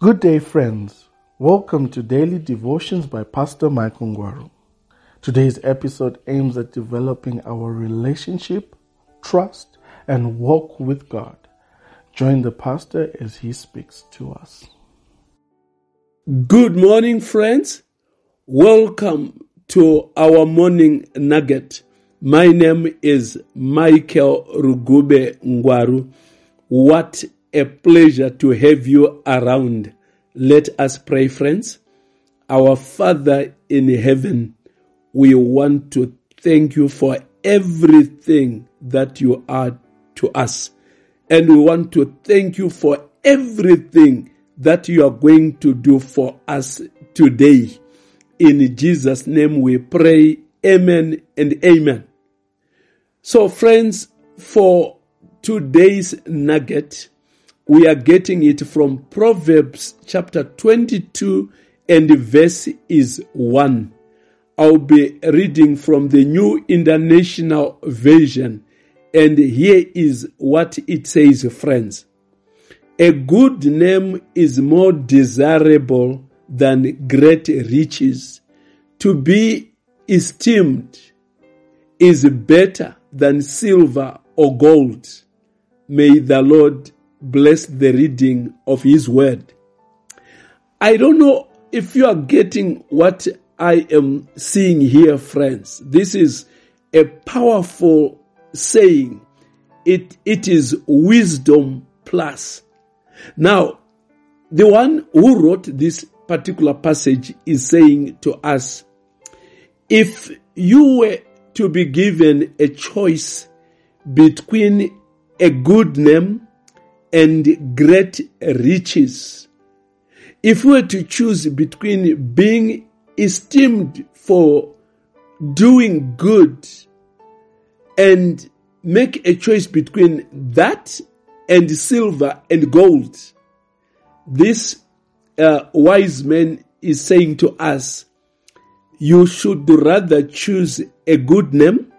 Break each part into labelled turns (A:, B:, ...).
A: Good day, friends. Welcome to Daily Devotions by Pastor Michael Ngwaru. Today's episode aims at developing our relationship, trust, and walk with God. Join the pastor as he speaks to us.
B: Good morning, friends. Welcome to our morning nugget. My name is Michael Rugube Ngwaru. What a pleasure to have you around. Let us pray, friends. Our Father in heaven, we want to thank you for everything that you are to us. And we want to thank you for everything that you are going to do for us today. In Jesus' name we pray. Amen and amen. So, friends, for today's nugget, we are getting it from Proverbs chapter 22 and verse is 1. I'll be reading from the New International Version and here is what it says, friends. A good name is more desirable than great riches. To be esteemed is better than silver or gold. May the Lord bless the reading of His Word. I don't know if you are getting what I am seeing here, friends. This is a powerful saying. It, it is wisdom plus. Now, the one who wrote this particular passage is saying to us, if you were to be given a choice between a good name and great riches. If we were to choose between being esteemed for doing good and make a choice between that and silver and gold, this uh, wise man is saying to us, you should rather choose a good name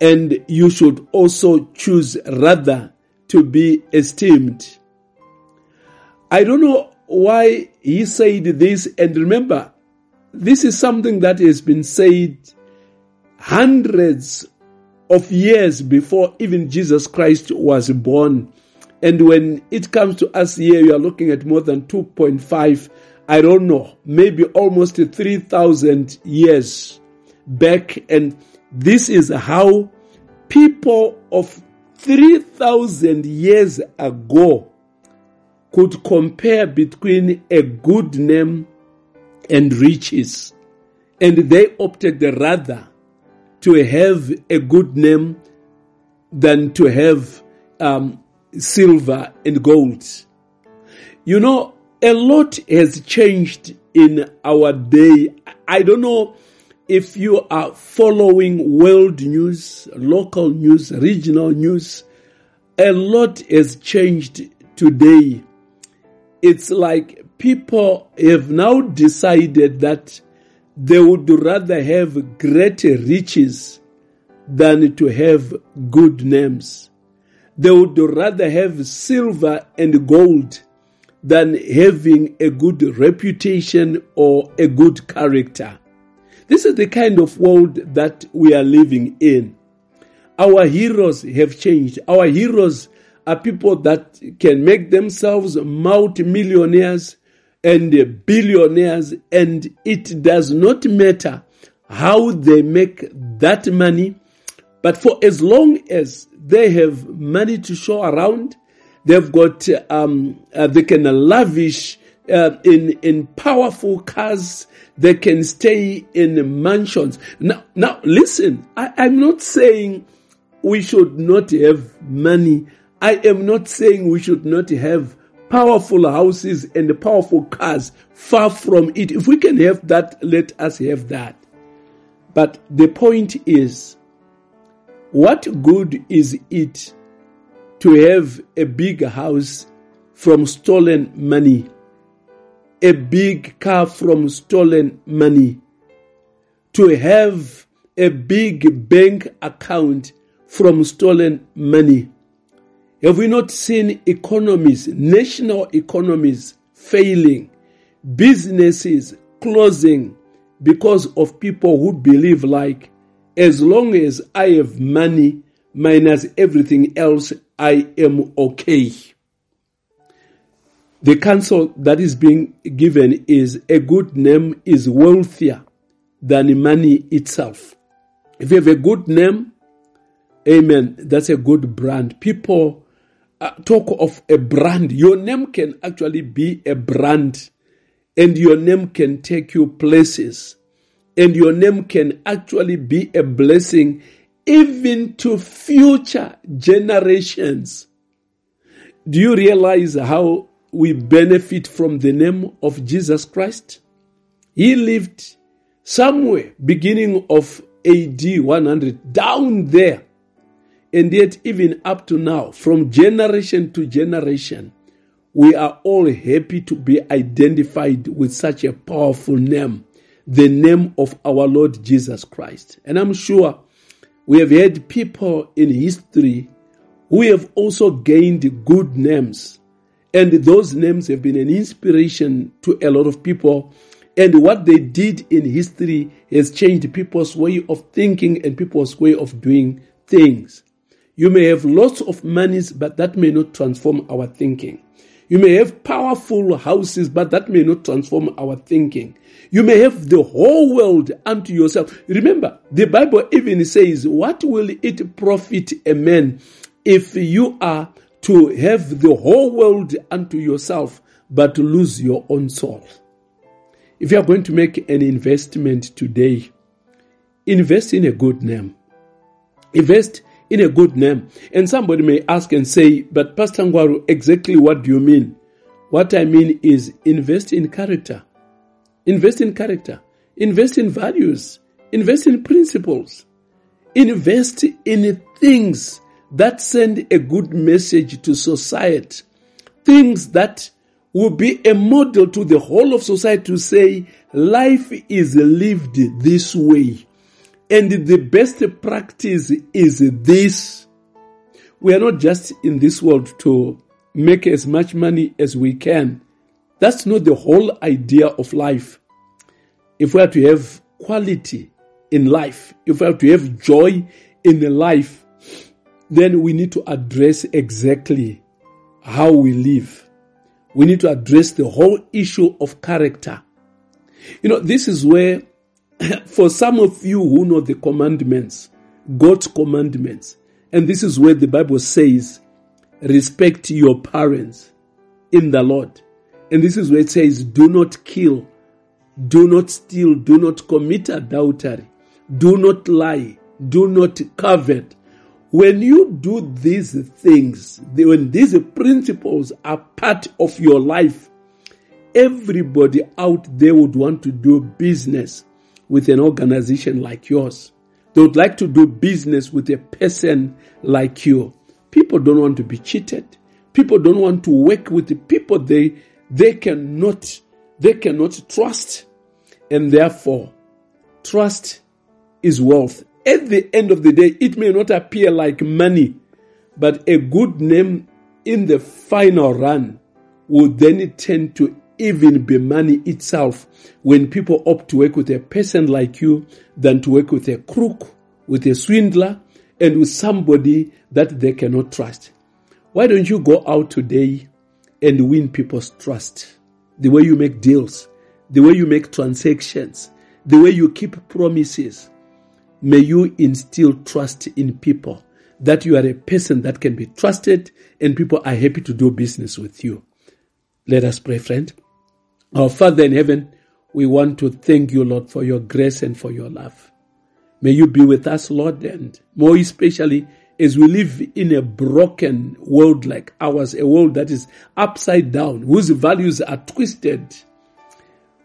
B: and you should also choose rather to be esteemed. I don't know why he said this, and remember, this is something that has been said hundreds of years before even Jesus Christ was born. And when it comes to us here, you are looking at more than 2.5, I don't know, maybe almost 3,000 years back. And this is how people of 3,000 years ago could compare between a good name and riches. And they opted rather to have a good name than to have um, silver and gold. You know, a lot has changed in our day. I don't know if you are following world news, local news, regional news, a lot has changed today. It's like people have now decided that they would rather have great riches than to have good names. They would rather have silver and gold than having a good reputation or a good character. This is the kind of world that we are living in. Our heroes have changed. Our heroes are people that can make themselves multi-millionaires and billionaires and it does not matter how they make that money. But for as long as they have money to show around, they've got, um, uh, they can lavish uh, in in powerful cars. They can stay in mansions. Now, now listen. I, I'm not saying we should not have money. I am not saying we should not have powerful houses and powerful cars. Far from it. If we can have that, let us have that. But the point is, what good is it to have a big house from stolen money? A big car from stolen money? To have a big bank account from stolen money? Have we not seen economies, national economies failing, businesses closing because of people who believe like, as long as I have money minus everything else, I am okay. The counsel that is being given is a good name is wealthier than money itself. If you have a good name, amen, that's a good brand. People uh, talk of a brand. Your name can actually be a brand, and your name can take you places, and your name can actually be a blessing even to future generations. Do you realize how we benefit from the name of Jesus Christ? He lived somewhere beginning of AD 100 down there. And yet, even up to now, from generation to generation, we are all happy to be identified with such a powerful name, the name of our Lord Jesus Christ. And I'm sure we have had people in history who have also gained good names. And those names have been an inspiration to a lot of people. And what they did in history has changed people's way of thinking and people's way of doing things. You may have lots of monies, but that may not transform our thinking. You may have powerful houses, but that may not transform our thinking. You may have the whole world unto yourself. Remember, the Bible even says, What will it profit a man if you are to have the whole world unto yourself, but to lose your own soul? If you are going to make an investment today, invest in a good name. Invest in a good name. And somebody may ask and say, But Pastor Ngwaru, exactly what do you mean? What I mean is invest in character. Invest in character. Invest in values. Invest in principles. Invest in things that send a good message to society. Things that will be a model to the whole of society to say life is lived this way. And the best practice is this. We are not just in this world to make as much money as we can. That's not the whole idea of life. If we are to have quality in life, if we are to have joy in life, then we need to address exactly how we live. We need to address the whole issue of character. You know, this is where, for some of you who know the commandments, God's commandments, and this is where the Bible says, respect your parents in the Lord. And this is where it says, do not kill, do not steal, do not commit adultery, do not lie, do not covet. When you do these things, when these principles are part of your life, everybody out there would want to do business with an organization like yours. They would like to do business with a person like you. People don't want to be cheated. People don't want to work with the people they they cannot they cannot trust. And therefore, trust is wealth. At the end of the day, it may not appear like money, but a good name in the final run will then tend to even be money itself when people opt to work with a person like you than to work with a crook, with a swindler, and with somebody that they cannot trust. Why don't you go out today and win people's trust? The way you make deals, the way you make transactions, the way you keep promises. May you instill trust in people that you are a person that can be trusted and people are happy to do business with you. Let us pray, friend. Our Father in heaven, we want to thank you, Lord, for your grace and for your love. May you be with us, Lord, and more especially as we live in a broken world like ours, a world that is upside down, whose values are twisted.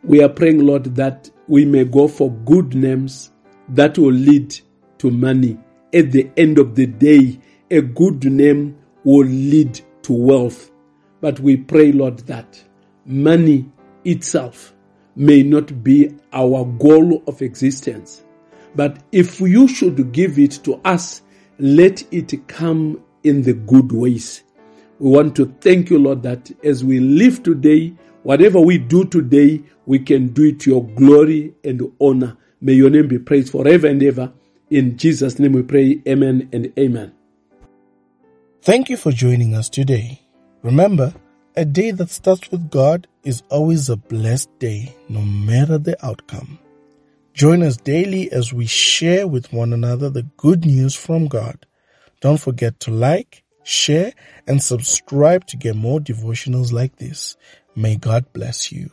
B: We are praying, Lord, that we may go for good names that will lead to money. At the end of the day, a good name will lead to wealth. But we pray, Lord, that money itself may not be our goal of existence. But if you should give it to us, let it come in the good ways. We want to thank you, Lord, that as we live today, whatever we do today, we can do it to your glory and honor. May your name be praised forever and ever. In Jesus' name we pray, Amen and Amen.
A: Thank you for joining us today. Remember, a day that starts with God is always a blessed day, no matter the outcome. Join us daily as we share with one another the good news from God. Don't forget to like, share, and subscribe to get more devotionals like this. May God bless you.